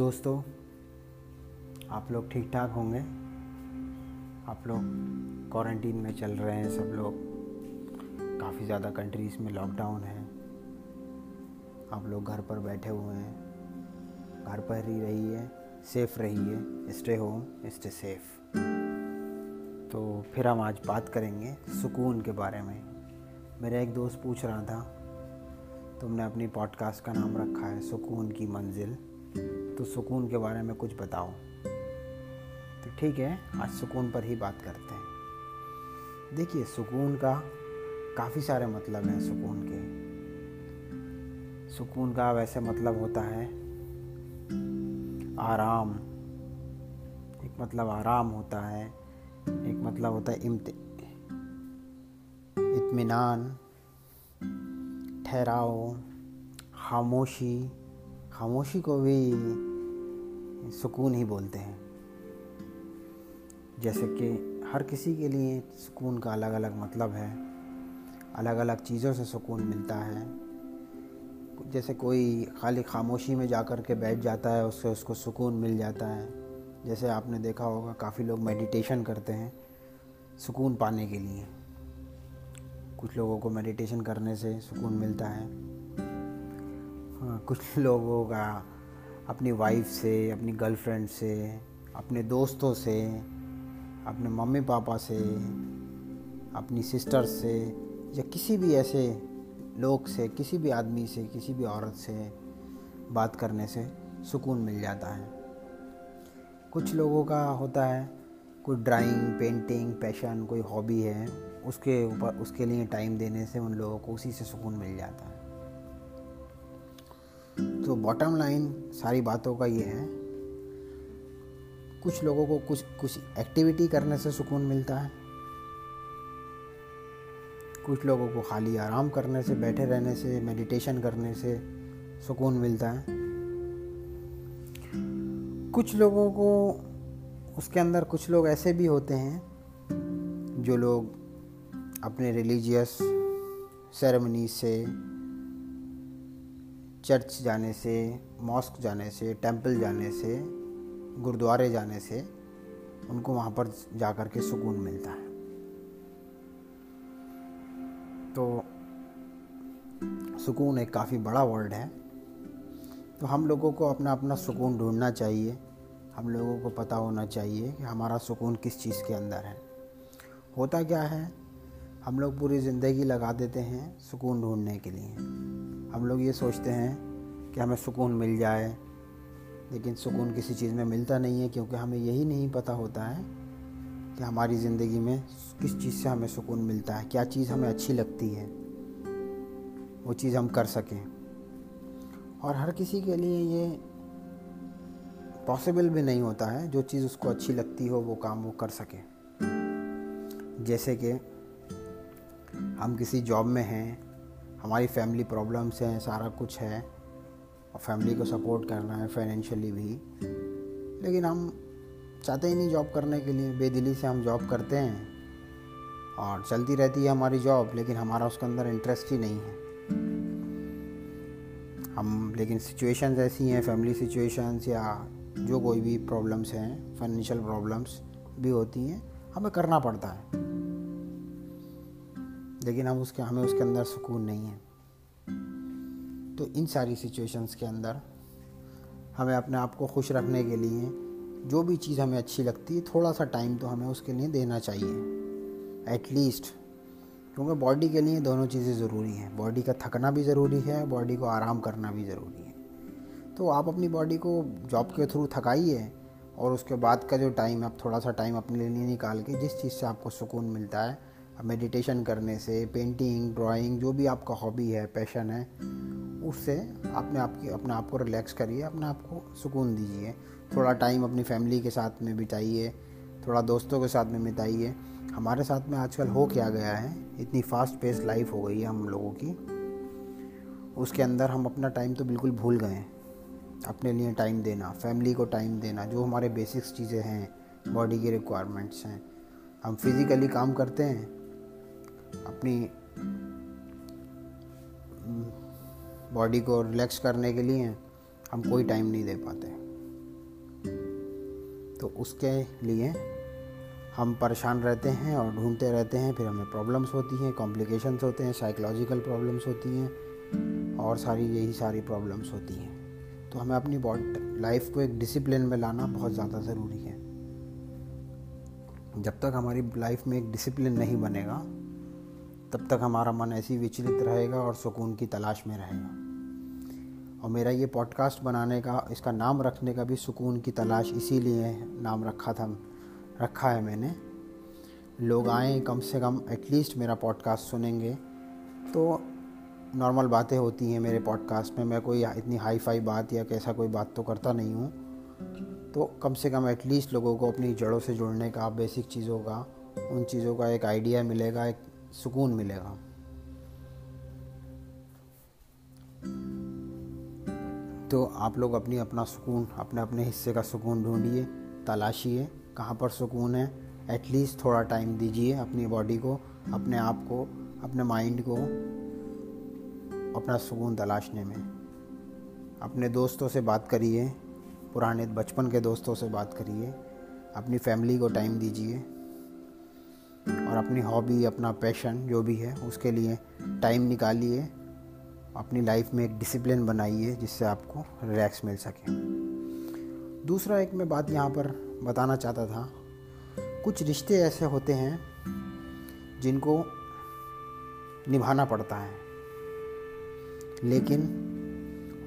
दोस्तों, आप लोग ठीक ठाक होंगे? आप लोग क्वारंटीन में चल रहे हैं सब लोग। काफ़ी ज़्यादा कंट्रीज़ में लॉकडाउन है। आप लोग घर पर बैठे हुए हैं। घर पर ही रहिए सेफ़ रहिए स्टे होम स्टे सेफ़ तो फिर हम आज बात करेंगे सुकून के बारे में। मेरा एक दोस्त पूछ रहा था, तुमने अपनी पॉडकास्ट का नाम रखा है, सुकून की मंजिल। तो सुकून के बारे में कुछ बताओ। तो ठीक है, आज सुकून पर ही बात करते हैं। देखिए, सुकून का काफ़ी सारे मतलब हैं सुकून के। सुकून का वैसे मतलब होता है आराम। एक मतलब आराम होता है, एक मतलब होता है इम्त, इत्मीनान, ठहराव, खामोशी। खामोशी को भी सुकून ही बोलते हैं। जैसे कि हर किसी के लिए सुकून का अलग अलग मतलब है। अलग अलग चीज़ों से सुकून मिलता है। जैसे कोई खाली खामोशी में जा कर के बैठ जाता है, उससे उसको सुकून मिल जाता है। जैसे आपने देखा होगा, काफ़ी लोग मेडिटेशन करते हैं सुकून पाने के लिए। कुछ लोगों को मेडिटेशन करने से सुकून मिलता है। कुछ लोगों का, अपनी वाइफ से, अपनी गर्लफ्रेंड से, अपने दोस्तों से, अपने मम्मी पापा से, अपनी सिस्टर से, या किसी भी ऐसे लोग से, किसी भी आदमी से, किसी भी औरत से बात करने से सुकून मिल जाता है। कुछ लोगों का होता है, कोई ड्राइंग पेंटिंग पैशन कोई हॉबी है, उसके ऊपर, उसके लिए टाइम देने से उन लोगों को उसी से सुकून मिल जाता है। तो बॉटम लाइन सारी बातों का ये है, कुछ लोगों को कुछ कुछ एक्टिविटी करने से सुकून मिलता है। कुछ लोगों को खाली आराम करने से, बैठे रहने से मेडिटेशन करने से सुकून मिलता है। कुछ लोगों को उसके अंदर कुछ लोग ऐसे भी होते हैं, जो लोग अपने रिलीजियस सेरेमनी से चर्च जाने से, मॉस्क जाने से, टेंपल जाने से, गुरुद्वारे जाने से उनको वहाँ पर जा कर के सुकून मिलता है। तो सुकून एक काफ़ी बड़ा वर्ड है। तो हम लोगों को अपना अपना सुकून ढूंढना चाहिए। हम लोगों को पता होना चाहिए कि हमारा सुकून किस चीज़ के अंदर है। होता क्या है? हम लोग पूरी ज़िंदगी लगा देते हैं सुकून ढूँढने के लिए। हम लोग ये सोचते हैं कि हमें सुकून मिल जाए, लेकिन सुकून किसी चीज़ में मिलता नहीं है क्योंकि हमें यही नहीं पता होता है कि हमारी ज़िंदगी में किस चीज़ से हमें सुकून मिलता है, क्या चीज़ हमें अच्छी लगती है, वो चीज़ हम कर सकें। और हर किसी के लिए ये पॉसिबल भी नहीं होता है, जो चीज़ उसको अच्छी लगती हो वो काम वो कर सके। जैसे कि हम किसी जॉब में हैं हमारी फैमिली प्रॉब्लम्स हैं, सारा कुछ है, और फैमिली को सपोर्ट करना है फाइनेंशियली भी। लेकिन हम चाहते ही नहीं जॉब करने के लिए, बेदिली से हम जॉब करते हैं, और चलती रहती है हमारी जॉब लेकिन हमारा उसके अंदर इंटरेस्ट ही नहीं है। हम, लेकिन सिचुएशंस ऐसी हैं फैमिली सिचुएशंस या जो कोई भी प्रॉब्लम्स हैं फाइनेंशियल प्रॉब्लम्स भी होती हैं, हमें करना पड़ता है। लेकिन हम उसके, हमें उसके अंदर सुकून नहीं है। तो इन सारी सिचुएशंस के अंदर हमें अपने आप को खुश रखने के लिए जो भी चीज़ हमें अच्छी लगती है थोड़ा सा टाइम तो हमें उसके लिए देना चाहिए। एटलीस्ट क्योंकि बॉडी के लिए दोनों चीज़ें ज़रूरी हैं। बॉडी का थकना भी ज़रूरी है बॉडी को आराम करना भी ज़रूरी है। तो आप अपनी बॉडी को जॉब के थ्रू थकाइए और उसके बाद का जो टाइम है आप थोड़ा सा टाइम अपने लिए निकाल के जिस चीज़ से आपको सुकून मिलता है मेडिटेशन करने से पेंटिंग ड्राइंग जो भी आपका हॉबी है पैशन है, उससे अपने आपकी अपने आप को रिलैक्स करिए, अपने आप को सुकून दीजिए। थोड़ा टाइम अपनी फैमिली के साथ में बिताइए, थोड़ा दोस्तों के साथ में बिताइए। हमारे साथ में आजकल हो क्या गया है? इतनी फास्ट पेस लाइफ हो गई है हम लोगों की। उसके अंदर हम अपना टाइम तो बिल्कुल भूल गए हैं। अपने लिए टाइम देना फैमिली को टाइम देना, जो हमारे बेसिक्स चीज़ें हैं बॉडी की रिक्वायरमेंट्स हैं। हम फिज़िकली काम करते हैं अपनी बॉडी को रिलैक्स करने के लिए हम कोई टाइम नहीं दे पाते। तो उसके लिए हम परेशान रहते हैं और ढूंढते रहते हैं, फिर हमें प्रॉब्लम्स होती हैं कॉम्प्लिकेशंस होते हैं साइकोलॉजिकल प्रॉब्लम्स होती हैं और सारी, यही सारी प्रॉब्लम्स होती हैं। तो हमें अपनी बॉडी लाइफ को एक डिसिप्लिन में लाना बहुत ज़्यादा ज़रूरी है। जब तक हमारी लाइफ में एक डिसिप्लिन नहीं बनेगा तब तक हमारा मन ऐसी विचलित रहेगा और सुकून की तलाश में रहेगा। और मेरा ये पॉडकास्ट बनाने का, इसका नाम रखने का भी सुकून की तलाश इसीलिए नाम रखा था, रखा है मैंने। लोग आए, कम से कम एटलीस्ट मेरा पॉडकास्ट सुनेंगे। तो नॉर्मल बातें होती हैं मेरे पॉडकास्ट में, मैं कोई इतनी हाई फाई बात या कैसा कोई बात तो करता नहीं हूँ। तो कम से कम एटलीस्ट लोगों को अपनी जड़ों से जुड़ने का बेसिक चीज़ों का, उन चीज़ों का एक आइडिया मिलेगा, एक सुकून मिलेगा। तो आप लोग अपनी अपना सुकून, अपने अपने हिस्से का सुकून ढूंढिए, तलाशिए, कहाँ पर सुकून है एटलीस्ट थोड़ा टाइम दीजिए अपनी बॉडी को, अपने आप को, अपने माइंड को, अपना सुकून तलाशने में। अपने दोस्तों से बात करिए, पुराने बचपन के दोस्तों से बात करिए, अपनी फैमिली को टाइम दीजिए। अपनी हॉबी, अपना पैशन जो भी है, उसके लिए टाइम निकालिए, अपनी लाइफ में एक डिसिप्लिन बनाइए जिससे आपको रिलैक्स मिल सके। दूसरा एक मैं बात यहाँ पर बताना चाहता था, कुछ रिश्ते ऐसे होते हैं जिनको निभाना पड़ता है। लेकिन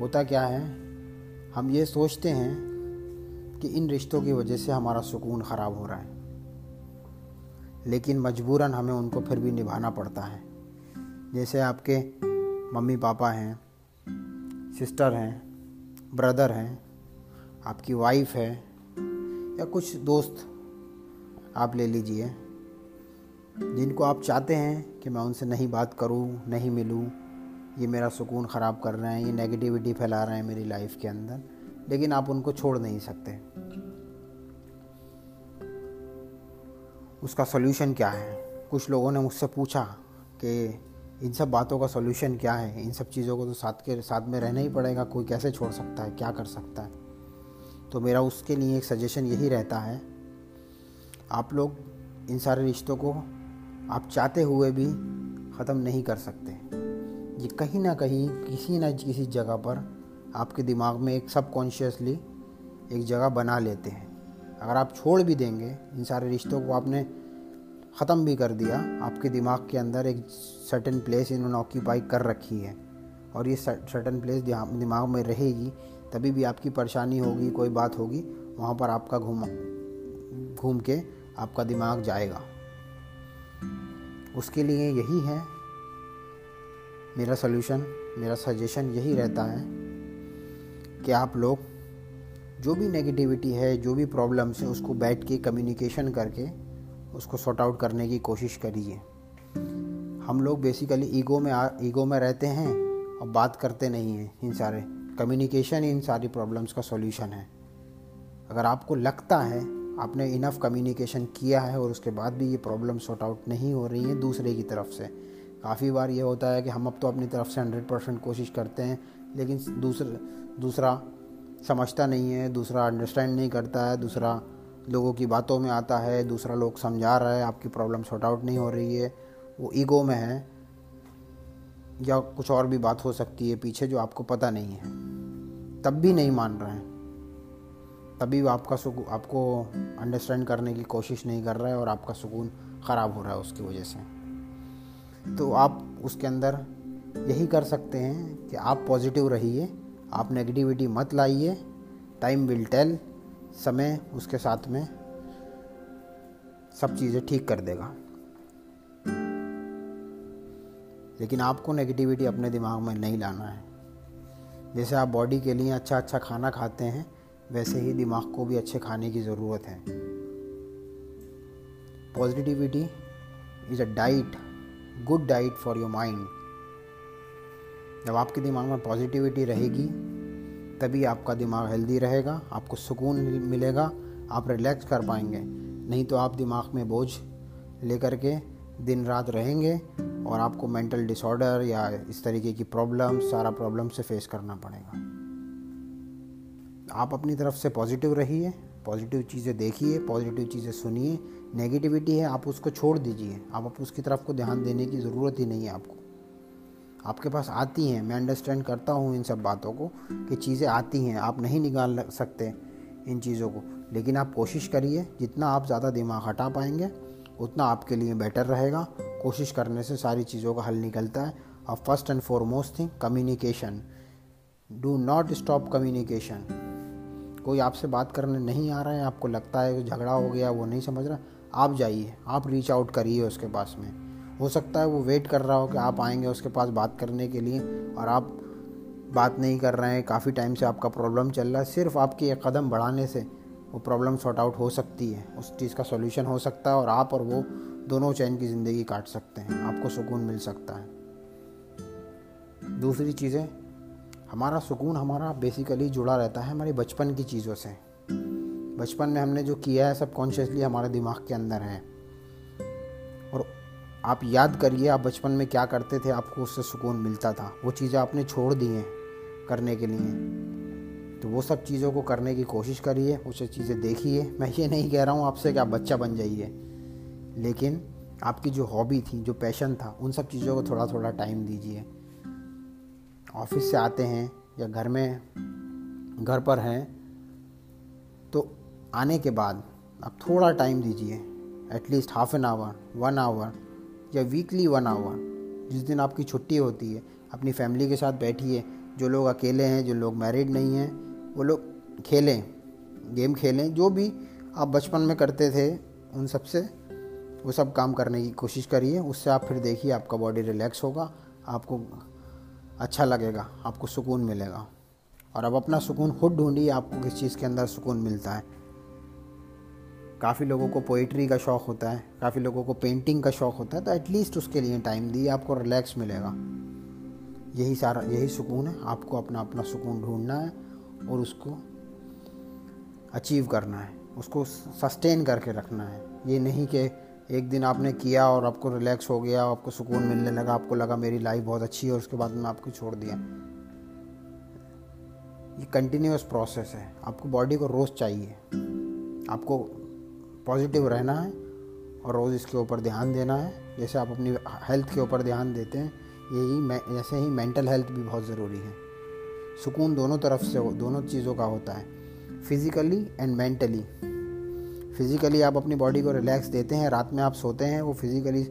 होता क्या है, हम ये सोचते हैं कि इन रिश्तों की वजह से हमारा सुकून ख़राब हो रहा है। लेकिन मजबूरन हमें उनको फिर भी निभाना पड़ता है। जैसे आपके मम्मी पापा हैं, सिस्टर हैं, ब्रदर हैं, आपकी वाइफ है, या कुछ दोस्त आप ले लीजिए, जिनको आप चाहते हैं कि मैं उनसे नहीं बात करूँ, नहीं मिलूं, ये मेरा सुकून ख़राब कर रहे हैं, ये नेगेटिविटी फैला रहे हैं मेरी लाइफ के अंदर, लेकिन आप उनको छोड़ नहीं सकते। उसका सोल्यूशन क्या है? कुछ लोगों ने मुझसे पूछा कि इन सब बातों का सोल्यूशन क्या है? इन सब चीज़ों को तो साथ के साथ में रहना ही पड़ेगा, कोई कैसे छोड़ सकता है? क्या कर सकता है? तो मेरा उसके लिए एक सजेशन यही रहता है, आप लोग इन सारे रिश्तों को आप चाहते हुए भी ख़त्म नहीं कर सकते। ये कहीं ना कहीं किसी न किसी जगह पर आपके दिमाग में एक सबकॉन्शियसली एक जगह बना लेते हैं। अगर आप छोड़ भी देंगे, इन सारे रिश्तों को आपने ख़त्म भी कर दिया, आपके दिमाग के अंदर एक सर्टन प्लेस इन्होंने ऑक्यूपाई कर रखी है। और ये सर्टन प्लेस दिमाग में रहेगी, तभी भी आपकी परेशानी होगी, कोई बात होगी, वहाँ पर आपका घूम घूम के आपका दिमाग जाएगा। उसके लिए यही है। मेरा सल्यूशन मेरा सजेशन यही रहता है कि आप लोग जो भी नेगेटिविटी है, जो भी प्रॉब्लम्स है, उसको बैठ के कम्युनिकेशन करके उसको सॉर्ट आउट करने की कोशिश करिए। हम लोग बेसिकली ईगो में आ ईगो में रहते हैं और बात करते नहीं हैं इन सारे। कम्युनिकेशन इन सारी प्रॉब्लम्स का सॉल्यूशन है। अगर आपको लगता है आपने इनफ कम्युनिकेशन किया है और उसके बाद भी ये प्रॉब्लम सॉर्ट आउट नहीं हो रही है दूसरे की तरफ़ से। काफ़ी बार ये होता है कि हम अब तो अपनी तरफ़ से हंड्रेड परसेंट कोशिश करते हैं, लेकिन दूसरा दूसरा समझता नहीं है, दूसरा अंडरस्टैंड नहीं करता है, दूसरा लोगों की बातों में आता है, दूसरा लोग समझा रहा है, आपकी प्रॉब्लम सॉर्ट आउट नहीं हो रही है। वो ईगो में है, या कुछ और भी बात हो सकती है पीछे जो आपको पता नहीं है। तब भी नहीं मान रहे हैं। तभी आपका सुकून आपको अंडरस्टैंड करने की कोशिश नहीं कर रहा है और आपका सुकून ख़राब हो रहा है उसकी वजह से। तो आप उसके अंदर यही कर सकते हैं कि आप पॉजिटिव रहिए आप नेगेटिविटी मत लाइए। टाइम विल टेल समय उसके साथ में सब चीज़ें ठीक कर देगा। लेकिन आपको नेगेटिविटी अपने दिमाग में नहीं लाना है। जैसे आप बॉडी के लिए अच्छा अच्छा खाना खाते हैं, वैसे ही दिमाग को भी अच्छे खाने की ज़रूरत है। Positivity is a diet good diet for your mind जब आपके दिमाग में पॉजिटिविटी रहेगी तभी आपका दिमाग हेल्दी रहेगा, आपको सुकून मिलेगा, आप रिलैक्स कर पाएँगे। नहीं तो आप दिमाग में बोझ लेकर के दिन रात रहेंगे और आपको मेंटल डिसऑर्डर या इस तरीके की प्रॉब्लम सारा प्रॉब्लम से फेस करना पड़ेगा। आप अपनी तरफ़ से पॉजिटिव रहिए पॉजिटिव चीज़ें देखिए पॉजिटिव चीज़ें सुनिए नेगेटिविटी है, आप उसको छोड़ दीजिए। आप उसकी तरफ़ को ध्यान देने की ज़रूरत ही नहीं है आपको। आपके पास आती हैं, मैं अंडरस्टैंड करता हूँ इन सब बातों को कि चीज़ें आती हैं, आप नहीं निकाल सकते इन चीज़ों को। लेकिन आप कोशिश करिए, जितना आप ज़्यादा दिमाग हटा पाएँगे, उतना आपके लिए बेटर रहेगा। कोशिश करने से सारी चीज़ों का हल निकलता है। और first and foremost thing communication do not stop communication कोई आपसे बात करने नहीं आ रहा है, आपको लगता है कि झगड़ा हो गया, वो नहीं समझ रहा, आप जाइए, आप रीच आउट करिए उसके पास में। हो सकता है वो वेट कर रहा हो कि आप आएँगे उसके पास बात करने के लिए और आप बात नहीं कर रहे हैं, काफ़ी टाइम से आपका प्रॉब्लम चल रहा है। सिर्फ़ आपकी एक कदम बढ़ाने से वो प्रॉब्लम सॉर्ट आउट हो सकती है। उस चीज़ का सोल्यूशन हो सकता है और आप और वो दोनों चैन की ज़िंदगी काट सकते हैं। आपको सुकून मिल सकता है। दूसरी चीज़ें, हमारा सुकून हमारा बेसिकली जुड़ा रहता है हमारी बचपन की चीज़ों से। बचपन में हमने जो किया है सब कॉन्शियसली हमारे दिमाग के अंदर है। आप याद करिए, आप बचपन में क्या करते थे, आपको उससे सुकून मिलता था। वो चीज़ें आपने छोड़ दी हैं करने के लिए। तो वो सब चीज़ों को करने की कोशिश करिए, उसे चीज़ें देखिए। मैं ये नहीं कह रहा हूँ आपसे कि आप बच्चा बन जाइए। लेकिन आपकी जो हॉबी थी, जो पैशन था, उन सब चीज़ों को थोड़ा थोड़ा टाइम दीजिए। ऑफ़िस से आते हैं या घर में, घर पर हैं तो आने के बाद आप थोड़ा टाइम दीजिए। At least half an hour, one hour या वीकली वन आवर जिस दिन आपकी छुट्टी होती है, अपनी फैमिली के साथ बैठिए, जो लोग अकेले हैं, जो लोग मैरिड नहीं हैं, वो लोग खेलें गेम खेलें, जो भी आप बचपन में करते थे, उन सबसे, वो सब काम करने की कोशिश करिए, उससे आप फिर देखिए आपका बॉडी रिलैक्स होगा, आपको अच्छा लगेगा, आपको सुकून मिलेगा। और अब अपना सुकून खुद ढूंढिए, आपको किस चीज़ के अंदर सुकून मिलता है। काफ़ी लोगों को पोइट्री का शौक़ होता है, काफ़ी लोगों को पेंटिंग का शौक़ होता है तो एटलीस्ट उसके लिए टाइम दिए आपको रिलैक्स मिलेगा। यही सारा, यही सुकून है, आपको अपना अपना सुकून ढूंढना है और उसको अचीव करना है, उसको सस्टेन करके रखना है। ये नहीं कि एक दिन आपने किया और आपको रिलैक्स हो गया, आपको सुकून मिलने लगा, आपको लगा मेरी लाइफ बहुत अच्छी है और उसके बाद में आपको छोड़ दिया। ये कंटिन्यूस प्रोसेस है, आपको बॉडी को रोज़ चाहिए, आपको पॉजिटिव रहना है और रोज़ इसके ऊपर ध्यान देना है। जैसे आप अपनी हेल्थ के ऊपर ध्यान देते हैं, यही ऐसे ही मेंटल हेल्थ भी बहुत ज़रूरी है। सुकून दोनों तरफ़ से दोनों चीज़ों का होता है। फिज़िकली एंड मेंटली फिज़िकली आप अपनी बॉडी को रिलैक्स देते हैं, रात में आप सोते हैं, वो फिज़िकली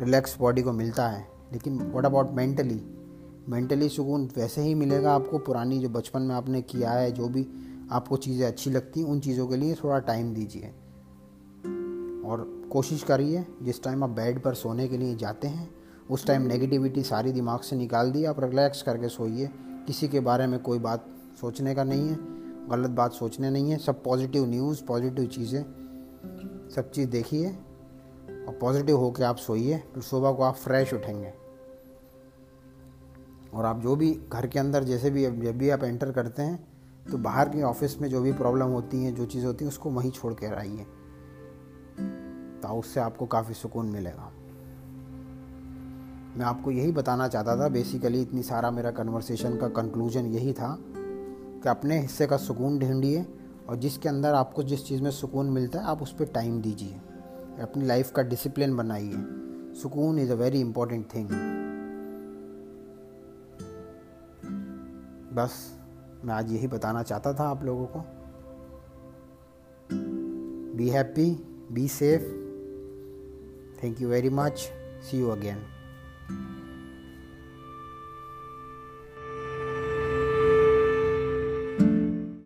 रिलैक्स बॉडी को मिलता है। लेकिन व्हाट अबाउट मेंटली मेंटली सुकून वैसे ही मिलेगा आपको, पुरानी जो बचपन में आपने किया है, जो भी आपको चीज़ें अच्छी लगती हैं, उन चीज़ों के लिए थोड़ा टाइम दीजिए। और कोशिश करिए जिस टाइम आप बेड पर सोने के लिए जाते हैं, उस टाइम नेगेटिविटी सारी दिमाग से निकाल दी, आप रिलैक्स करके सोइए। किसी के बारे में कोई बात सोचने का नहीं है, गलत बात सोचने नहीं है, सब पॉजिटिव न्यूज़ पॉजिटिव चीज़ें, सब चीज़ देखिए और पॉजिटिव होकर आप सोइए, फिर सुबह को आप फ्रेश उठेंगे। और आप जो भी घर के अंदर जैसे भी, जब भी आप एंटर करते हैं तो बाहर के ऑफ़िस में जो भी प्रॉब्लम होती हैं, जो चीज़ होती है, उसको वहीं छोड़ कर आइए। तो उससे आपको काफ़ी सुकून मिलेगा। मैं आपको यही बताना चाहता था बेसिकली इतनी सारा मेरा कन्वर्सेशन का कंक्लूजन यही था कि अपने हिस्से का सुकून ढूंढिए और जिसके अंदर आपको जिस चीज़ में सुकून मिलता है, आप उस पर टाइम दीजिए। अपनी लाइफ का डिसिप्लिन बनाइए। सुकून is a very important thing बस, मैं आज यही बताना चाहता था आप लोगों को। Be happy be safe thank you very much see you again Thank you.